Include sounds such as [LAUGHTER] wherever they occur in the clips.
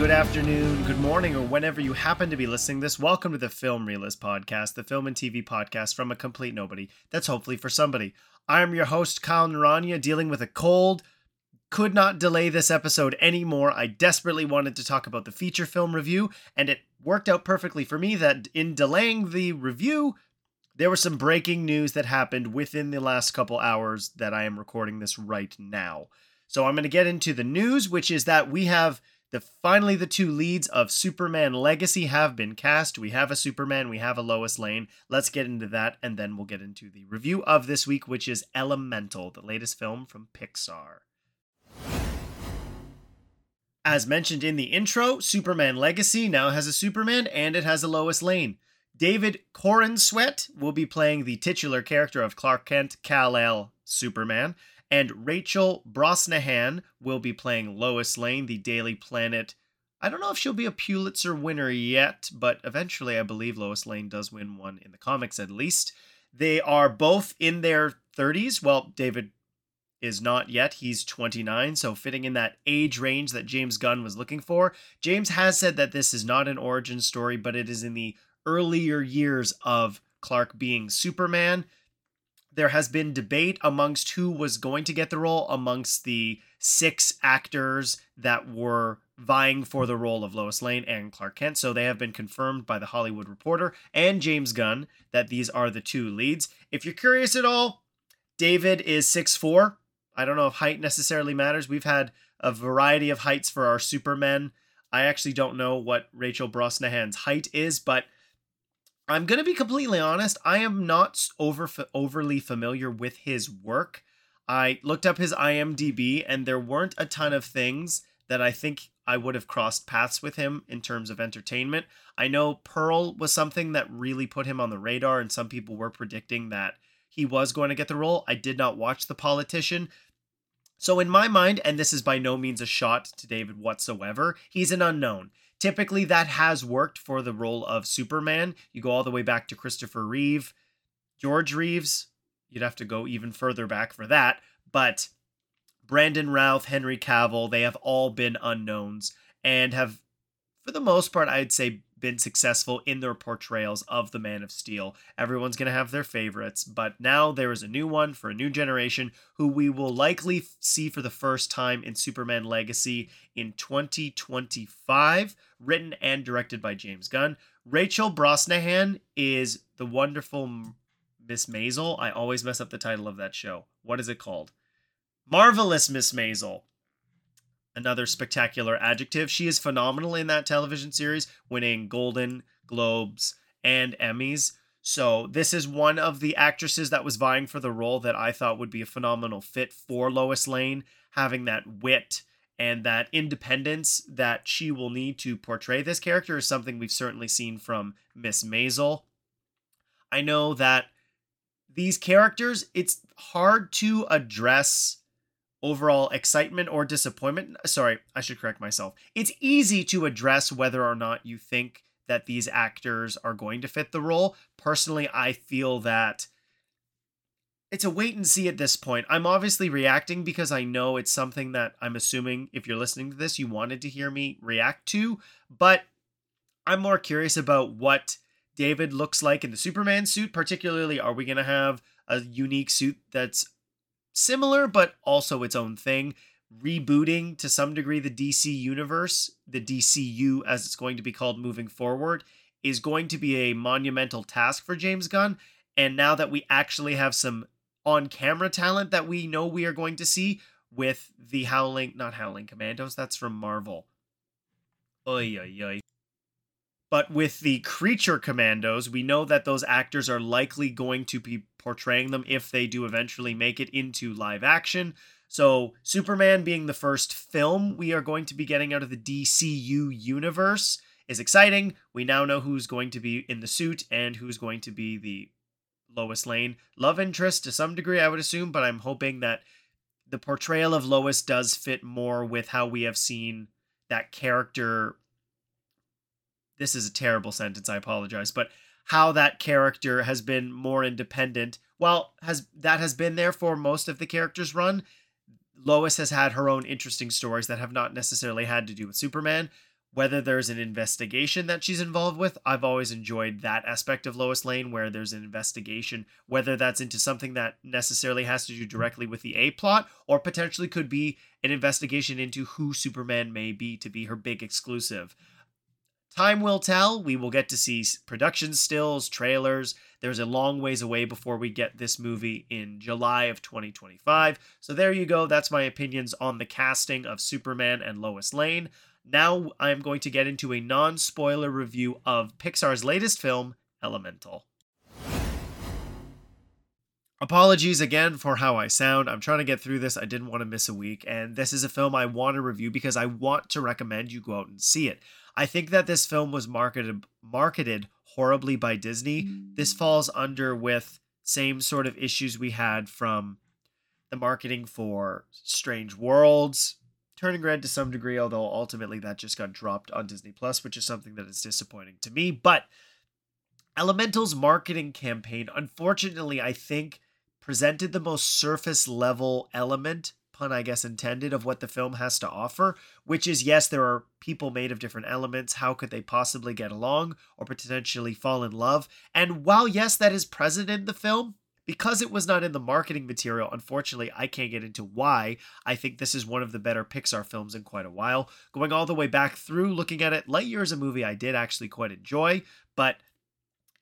good afternoon, good morning, or whenever you happen to be listening this. Welcome to the Film Reelists Podcast, the film and TV podcast from a complete nobody that's hopefully for somebody. I am your host, Kyle Noronha, dealing with a cold. Could not delay this episode anymore. I desperately wanted to talk about the feature film review, and it worked out perfectly for me that in delaying the review, there was some breaking news that happened within the last couple hours that I am recording this right now. So I'm going to get into the news, which is that we have the finally the two leads of Superman Legacy have been cast. We have a Superman, we have a Lois Lane. Let's get into that and then we'll get into the review of this week which is Elemental, the latest film from Pixar. As mentioned in the intro, Superman Legacy now has a Superman and it has a Lois Lane. David Corenswet will be playing the titular character of Clark Kent, Kal-El, Superman, and Rachel Brosnahan will be playing Lois Lane, the Daily Planet. I don't know if she'll be a Pulitzer winner yet, but eventually I believe Lois Lane does win one in the comics at least. They are both in their 30s. Well, David is not yet. He's 29, so fitting in that age range that James Gunn was looking for. James has said that this is not an origin story, but it is in the earlier years of Clark being Superman there has been debate amongst who was going to get the role amongst the six actors that were vying for the role of Lois Lane and Clark Kent. So they have been confirmed by the Hollywood Reporter and James Gunn that these are the two leads. If you're curious at all, David is six four. I don't know if height necessarily matters. We've had a variety of heights for our Supermen. I actually don't know what Rachel Brosnahan's height is, but I'm going to be completely honest. I am not over overly familiar with his work. I looked up his IMDb, and there weren't a ton of things that I think I would have crossed paths with him in terms of entertainment. I know Pearl was something that really put him on the radar, and some people were predicting that he was going to get the role. I did not watch The Politician. So, in my mind, and this is by no means a shot to David whatsoever, he's an unknown. Typically, that has worked for the role of Superman. You go all the way back to Christopher Reeve, George Reeves. You'd have to go even further back for that. But Brandon Routh, Henry Cavill, they have all been unknowns and have, for the most part, I'd say, been successful in their portrayals of the Man of Steel. Everyone's going to have their favorites, but now there is a new one for a new generation who we will likely see for the first time in Superman Legacy in 2025, written and directed by James Gunn. Rachel Brosnahan is the wonderful Miss Maisel. I always mess up the title of that show. What is it called? Marvelous Miss Maisel another spectacular adjective. She is phenomenal in that television series, winning Golden Globes and Emmys. So, this is one of the actresses that was vying for the role that I thought would be a phenomenal fit for Lois Lane, having that wit and that independence that she will need to portray this character is something we've certainly seen from Miss Maisel. I know that these characters, it's hard to address overall excitement or disappointment. Sorry, I should correct myself. It's easy to address whether or not you think that these actors are going to fit the role. Personally, I feel that it's a wait and see at this point. I'm obviously reacting because I know it's something that I'm assuming if you're listening to this, you wanted to hear me react to, but I'm more curious about what David looks like in the Superman suit, particularly are we going to have a unique suit that's similar but also its own thing rebooting to some degree the DC universe, the DCU as it's going to be called moving forward, is going to be a monumental task for James Gunn. And now that we actually have some on camera talent that we know we are going to see with the Howling, not Howling Commandos, that's from Marvel. Oy, oy, oy. But with the Creature Commandos, we know that those actors are likely going to be portraying them if they do eventually make it into live action. So, Superman being the first film we are going to be getting out of the DCU universe is exciting. We now know who's going to be in the suit and who's going to be the Lois Lane love interest to some degree, I would assume, but I'm hoping that the portrayal of Lois does fit more with how we have seen that character this is a terrible sentence, I apologize, but how that character has been more independent. Well, has that has been there for most of the characters run. Lois has had her own interesting stories that have not necessarily had to do with Superman. whether there's an investigation that she's involved with. I've always enjoyed that aspect of Lois Lane where there's an investigation, whether that's into something that necessarily has to do directly with the A plot or potentially could be an investigation into who Superman may be to be her big exclusive. Time will tell. We will get to see production stills, trailers. There's a long ways away before we get this movie in July of 2025. So there you go. That's my opinions on the casting of Superman and Lois Lane. Now I'm going to get into a non spoiler review of Pixar's latest film, Elemental. Apologies again for how I sound. I'm trying to get through this. I didn't want to miss a week. And this is a film I want to review because I want to recommend you go out and see it. I think that this film was marketed marketed horribly by Disney. This falls under with same sort of issues we had from the marketing for Strange Worlds, Turning Red to some degree, although ultimately that just got dropped on Disney Plus, which is something that is disappointing to me. But Elemental's marketing campaign, unfortunately, I think presented the most surface level element pun I guess intended of what the film has to offer, which is yes, there are people made of different elements. How could they possibly get along or potentially fall in love? And while yes, that is present in the film, because it was not in the marketing material, unfortunately, I can't get into why. I think this is one of the better Pixar films in quite a while. Going all the way back through, looking at it, Lightyear is a movie I did actually quite enjoy, but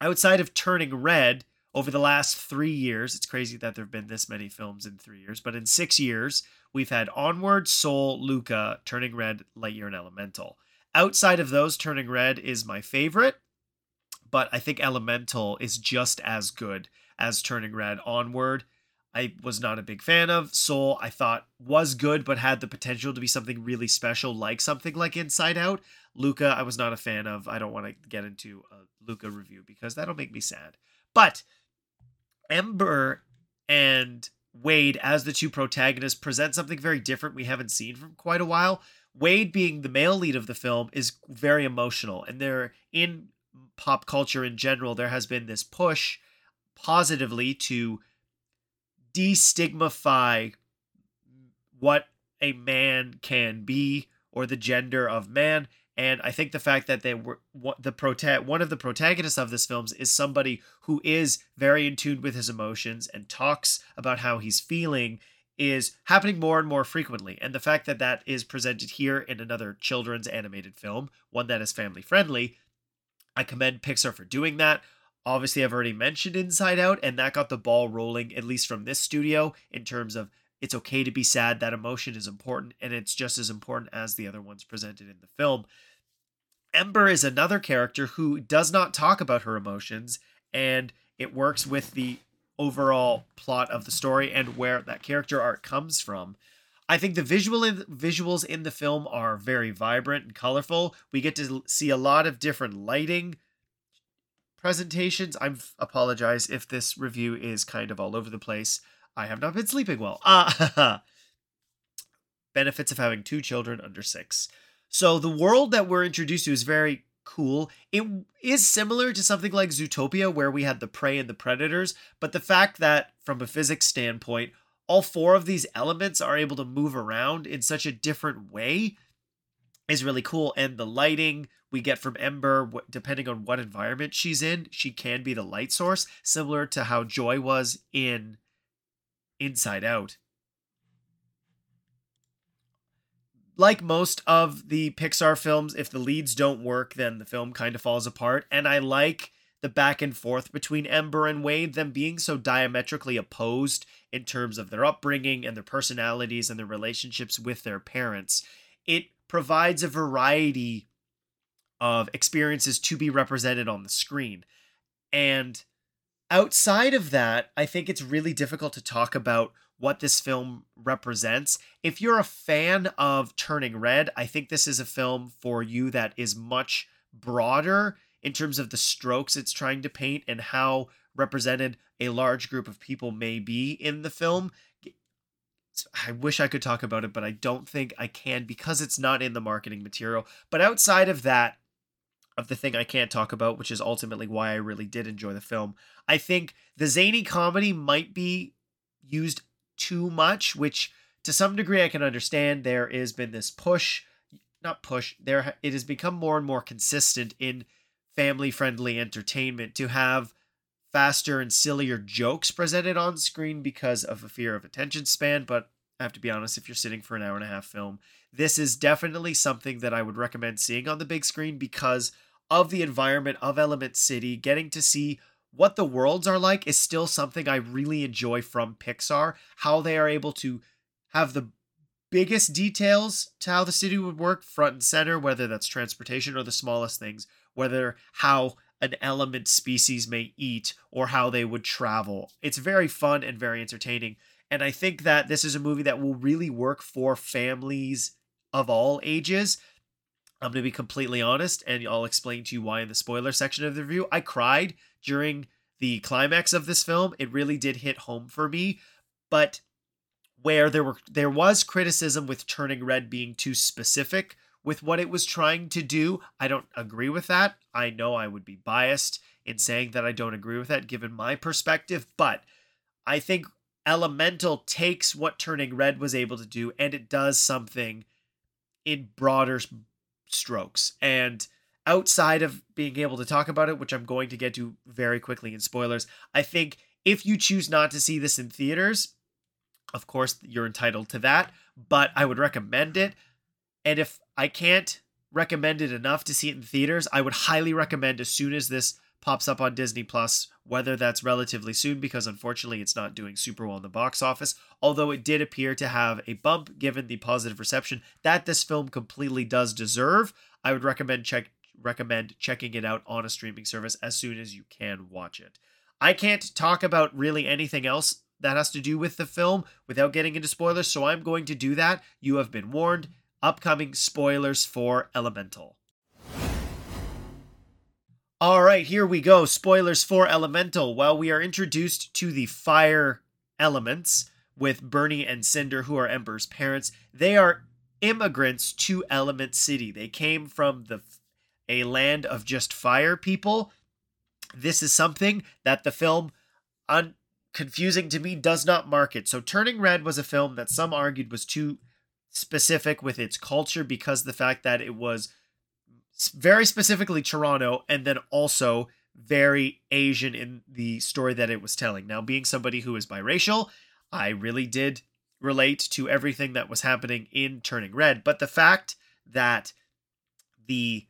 outside of Turning Red, over the last three years, it's crazy that there have been this many films in three years, but in six years, we've had Onward, Soul, Luca, Turning Red, Lightyear, and Elemental. Outside of those, Turning Red is my favorite, but I think Elemental is just as good as Turning Red. Onward, I was not a big fan of. Soul, I thought was good, but had the potential to be something really special, like something like Inside Out. Luca, I was not a fan of. I don't want to get into a Luca review because that'll make me sad. But Ember and Wade as the two protagonists present something very different we haven't seen from quite a while. Wade being the male lead of the film is very emotional and there in pop culture in general there has been this push positively to destigmify what a man can be or the gender of man and I think the fact that they were the prota- one of the protagonists of this film is somebody who is very in tune with his emotions and talks about how he's feeling is happening more and more frequently. And the fact that that is presented here in another children's animated film, one that is family friendly, I commend Pixar for doing that. Obviously, I've already mentioned Inside Out, and that got the ball rolling, at least from this studio, in terms of it's okay to be sad. That emotion is important, and it's just as important as the other ones presented in the film. Ember is another character who does not talk about her emotions, and it works with the overall plot of the story and where that character art comes from. I think the visual in, visuals in the film are very vibrant and colorful. We get to see a lot of different lighting presentations. I apologize if this review is kind of all over the place. I have not been sleeping well. [LAUGHS] [LAUGHS] Uh, benefits of having two children under six. So the world that we're introduced to is very cool. It is similar to something like Zootopia, where we had the prey and the predators, but the fact that, from a physics standpoint, all four of these elements are able to move around in such a different way is really cool. And the lighting we get from Ember, depending on what environment she's in, she can be the light source, similar to how Joy was in Inside Out. Like most of the Pixar films, if the leads don't work, then the film kind of falls apart. And I like the back and forth between Ember and Wade, them being so diametrically opposed in terms of their upbringing and their personalities and their relationships with their parents. It provides a variety of experiences to be represented on the screen. And outside of that, I think it's really difficult to talk about what this film represents. If you're a fan of Turning Red, I think this is a film for you that is much broader in terms of the strokes it's trying to paint and how represented a large group of people may be in the film. I wish I could talk about it, but I don't think I can because it's not in the marketing material. But outside of that, of the thing I can't talk about, which is ultimately why I really did enjoy the film, I think the zany comedy might be used too much, which to some degree I can understand. There has been this push not push there it has become more and more consistent in family friendly entertainment to have faster and sillier jokes presented on screen because of a fear of attention span but I have to be honest if you're sitting for an hour and a half film this is definitely something that I would recommend seeing on the big screen because of the environment of Element City getting to see what the worlds are like is still something I really enjoy from Pixar how they are able to have the biggest details to how the city would work front and center, whether that's transportation or the smallest things, whether how an element species may eat or how they would travel. It's very fun and very entertaining. And I think that this is a movie that will really work for families of all ages. I'm going to be completely honest, and I'll explain to you why in the spoiler section of the review. I cried during the climax of this film. It really did hit home for me. But where there were there was criticism with turning red being too specific with what it was trying to do. I don't agree with that. I know I would be biased in saying that I don't agree with that given my perspective, but I think Elemental takes what turning red was able to do and it does something in broader strokes. And outside of being able to talk about it, which I'm going to get to very quickly in spoilers, I think if you choose not to see this in theaters, of course, you're entitled to that, but I would recommend it. And if I can't recommend it enough to see it in theaters, I would highly recommend as soon as this pops up on Disney Plus, whether that's relatively soon, because unfortunately it's not doing super well in the box office, although it did appear to have a bump given the positive reception that this film completely does deserve. I would recommend check recommend checking it out on a streaming service as soon as you can watch it. I can't talk about really anything else that has to do with the film without getting into spoilers, so I'm going to do that. You have been warned. Upcoming spoilers for Elemental. All right, here we go. Spoilers for Elemental. While we are introduced to the fire elements with Bernie and Cinder, who are Ember's parents, they are immigrants to Element City. They came from the a land of just fire people. This is something that the film un- confusing to me does not market. So Turning Red was a film that some argued was too specific with its culture because the fact that it was very specifically Toronto and then also very Asian in the story that it was telling. Now, being somebody who is biracial, I really did relate to everything that was happening in Turning Red, but the fact that the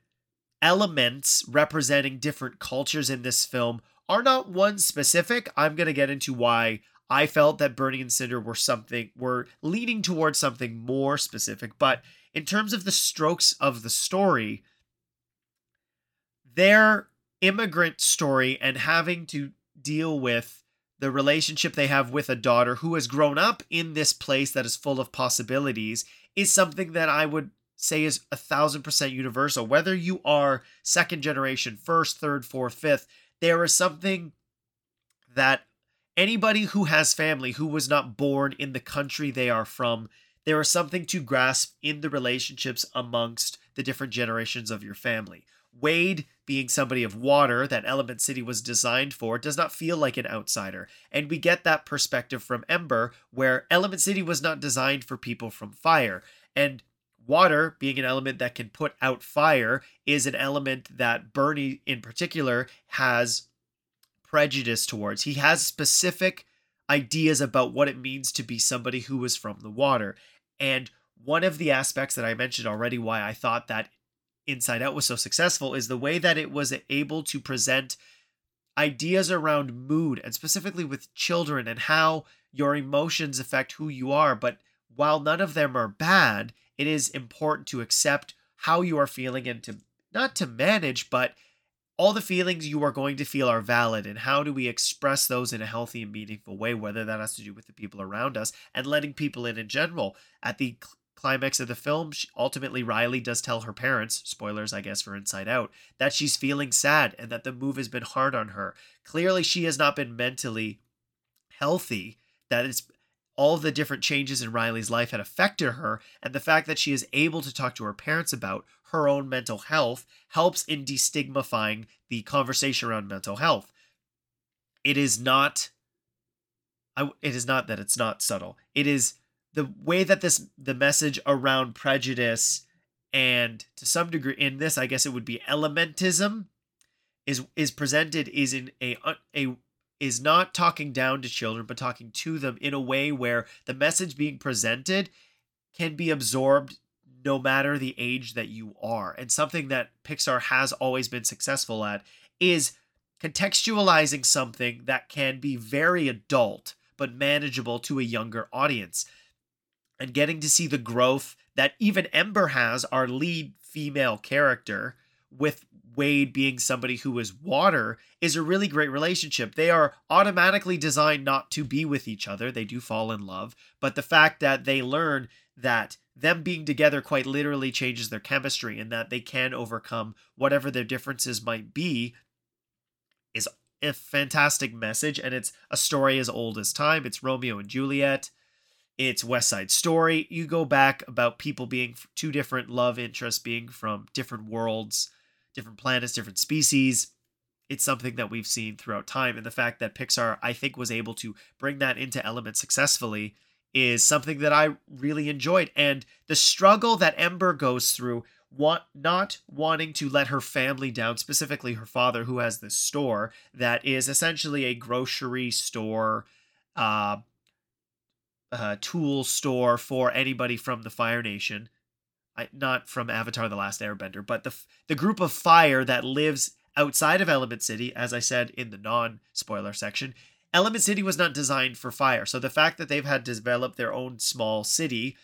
elements representing different cultures in this film are not one specific. I'm going to get into why I felt that Bernie and Cinder were something were leaning towards something more specific, but in terms of the strokes of the story, their immigrant story and having to deal with the relationship they have with a daughter who has grown up in this place that is full of possibilities is something that I would say is a thousand percent universal. Whether you are second generation, first, third, fourth, fifth, there is something that anybody who has family who was not born in the country they are from, there is something to grasp in the relationships amongst the different generations of your family. Wade, being somebody of water that Element City was designed for, does not feel like an outsider. And we get that perspective from Ember, where Element City was not designed for people from fire. And water, being an element that can put out fire, is an element that Bernie in particular has prejudice towards. He has specific ideas about what it means to be somebody who is from the water. And one of the aspects that I mentioned already, why I thought that Inside Out was so successful, is the way that it was able to present ideas around mood and specifically with children and how your emotions affect who you are. But while none of them are bad, it is important to accept how you are feeling and to not to manage, but all the feelings you are going to feel are valid and how do we express those in a healthy and meaningful way whether that has to do with the people around us and letting people in in general at the climax of the film ultimately riley does tell her parents spoilers i guess for inside out that she's feeling sad and that the move has been hard on her clearly she has not been mentally healthy that it's all the different changes in Riley's life had affected her, and the fact that she is able to talk to her parents about her own mental health helps in destigmatizing the conversation around mental health. It is not I, it is not that it's not subtle. It is the way that this the message around prejudice and to some degree in this, I guess it would be elementism is is presented is in a uh, a is not talking down to children but talking to them in a way where the message being presented can be absorbed no matter the age that you are. And something that Pixar has always been successful at is contextualizing something that can be very adult but manageable to a younger audience. And getting to see the growth that even Ember has, our lead female character, with Wade being somebody who is water, is a really great relationship. They are automatically designed not to be with each other. They do fall in love, but the fact that they learn that them being together quite literally changes their chemistry and that they can overcome whatever their differences might be is a fantastic message and it's a story as old as time it's romeo and juliet it's west side story you go back about people being two different love interests being from different worlds different planets different species it's something that we've seen throughout time and the fact that pixar i think was able to bring that into element successfully is something that I really enjoyed. And the struggle that Ember goes through, want, not wanting to let her family down, specifically her father, who has this store that is essentially a grocery store, uh, uh, tool store for anybody from the Fire Nation. I, not from Avatar: The Last Airbender, but the the group of fire that lives outside of Element City, as I said in the non spoiler section, Element City was not designed for fire. So the fact that they've had to develop their own small city,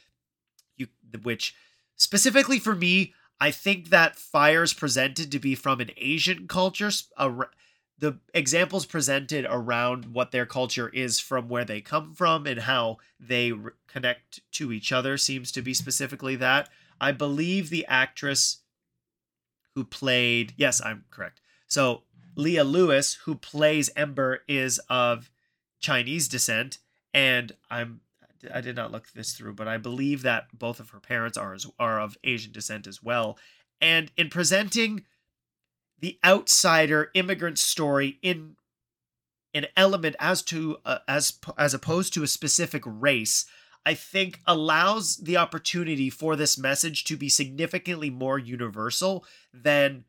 you which specifically for me, I think that fire is presented to be from an Asian culture. The examples presented around what their culture is from where they come from and how they connect to each other seems to be specifically that. I believe the actress who played, yes, I'm correct. So Leah Lewis, who plays Ember, is of Chinese descent, and I'm I did not look this through, but I believe that both of her parents are are of Asian descent as well. And in presenting the outsider immigrant story in an element as to uh, as as opposed to a specific race, I think allows the opportunity for this message to be significantly more universal than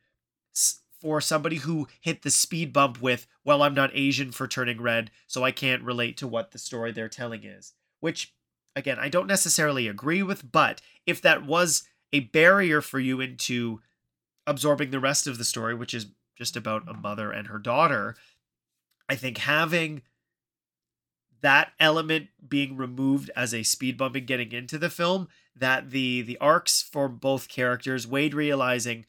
for somebody who hit the speed bump with, well, I'm not Asian for turning red, so I can't relate to what the story they're telling is. Which, again, I don't necessarily agree with, but if that was a barrier for you into absorbing the rest of the story, which is just about a mother and her daughter, I think having that element being removed as a speed bump and getting into the film, that the the arcs for both characters, Wade realizing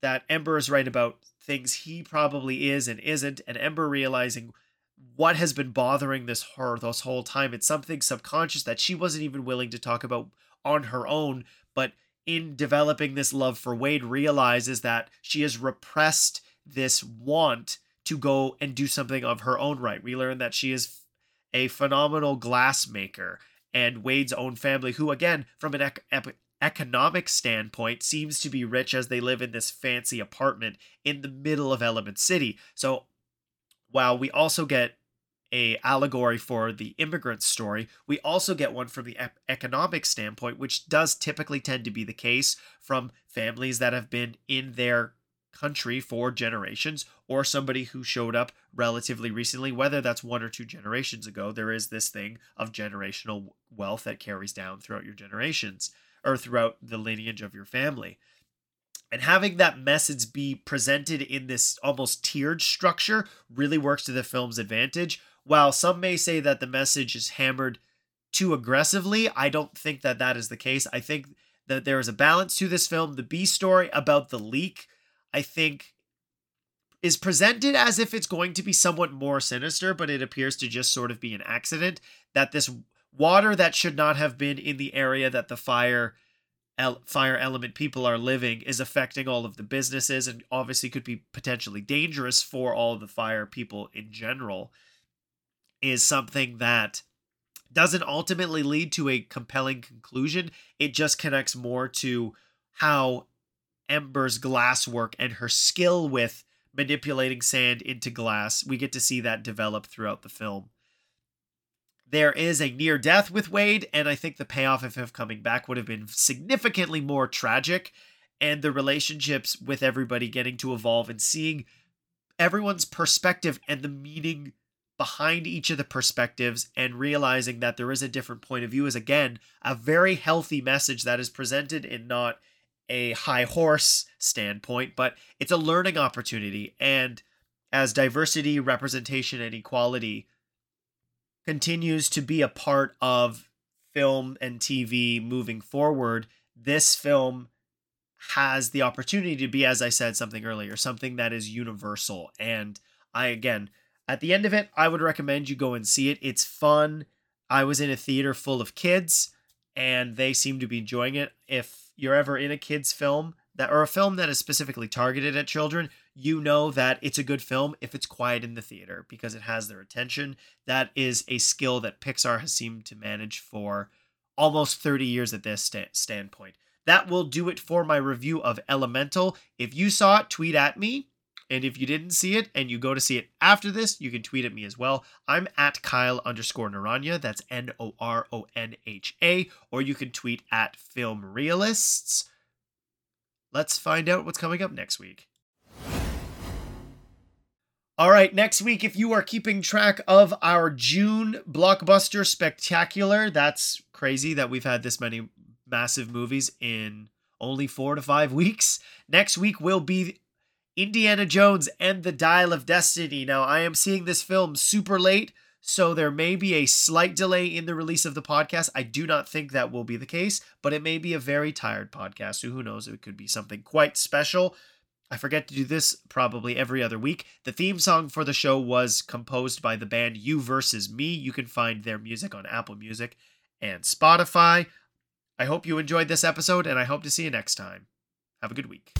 that Ember is right about things he probably is and isn't, and Ember realizing what has been bothering this her this whole time. It's something subconscious that she wasn't even willing to talk about on her own, but in developing this love for Wade, realizes that she has repressed this want to go and do something of her own right. We learn that she is a phenomenal glass maker and Wade's own family, who, again, from an ec- economic standpoint seems to be rich as they live in this fancy apartment in the middle of Element City. So while we also get a allegory for the immigrant story, we also get one from the economic standpoint, which does typically tend to be the case from families that have been in their country for generations or somebody who showed up relatively recently whether that's one or two generations ago there is this thing of generational wealth that carries down throughout your generations or throughout the lineage of your family. And having that message be presented in this almost tiered structure really works to the film's advantage. While some may say that the message is hammered too aggressively, I don't think that that is the case. I think that there is a balance to this film. The B story about the leak, I think, is presented as if it's going to be somewhat more sinister, but it appears to just sort of be an accident that this water that should not have been in the area that the fire fire element people are living is affecting all of the businesses and obviously could be potentially dangerous for all the fire people in general is something that doesn't ultimately lead to a compelling conclusion it just connects more to how ember's glass work and her skill with manipulating sand into glass we get to see that develop throughout the film There is a near death with Wade, and I think the payoff of him coming back would have been significantly more tragic. And the relationships with everybody getting to evolve and seeing everyone's perspective and the meaning behind each of the perspectives and realizing that there is a different point of view is again a very healthy message that is presented in not a high horse standpoint, but it's a learning opportunity. And as diversity, representation, and equality continues to be a part of film and TV moving forward, this film has the opportunity to be, as I said something earlier, something that is universal. And I, again, at the end of it, I would recommend you go and see it. It's fun. I was in a theater full of kids and they seem to be enjoying it. If you're ever in a kids film that or a film that is specifically targeted at children, you know that it's a good film if it's quiet in the theater because it has their attention. That is a skill that Pixar has seemed to manage for almost 30 years at this sta- standpoint. That will do it for my review of Elemental. If you saw it, tweet at me and if you didn't see it and you go to see it after this, you can tweet at me as well. I'm at Kyle underscore Noronha. That's N O R O N H A. Or you can tweet at Film Reelists. Let's find out what's coming up next week. All right, next week, if you are keeping track of our June blockbuster spectacular, that's crazy that we've had this many massive movies in only four to five weeks. Next week will be Indiana Jones and the Dial of Destiny. Now, I am seeing this film super late, so there may be a slight delay in the release of the podcast. I do not think that will be the case, but it may be a very tired podcast. So who knows? It could be something quite special. I forget to do this probably every other week. The theme song for the show was composed by the band You Versus Me. You can find their music on Apple Music and Spotify. I hope you enjoyed this episode, and I hope to see you next time. Have a good week.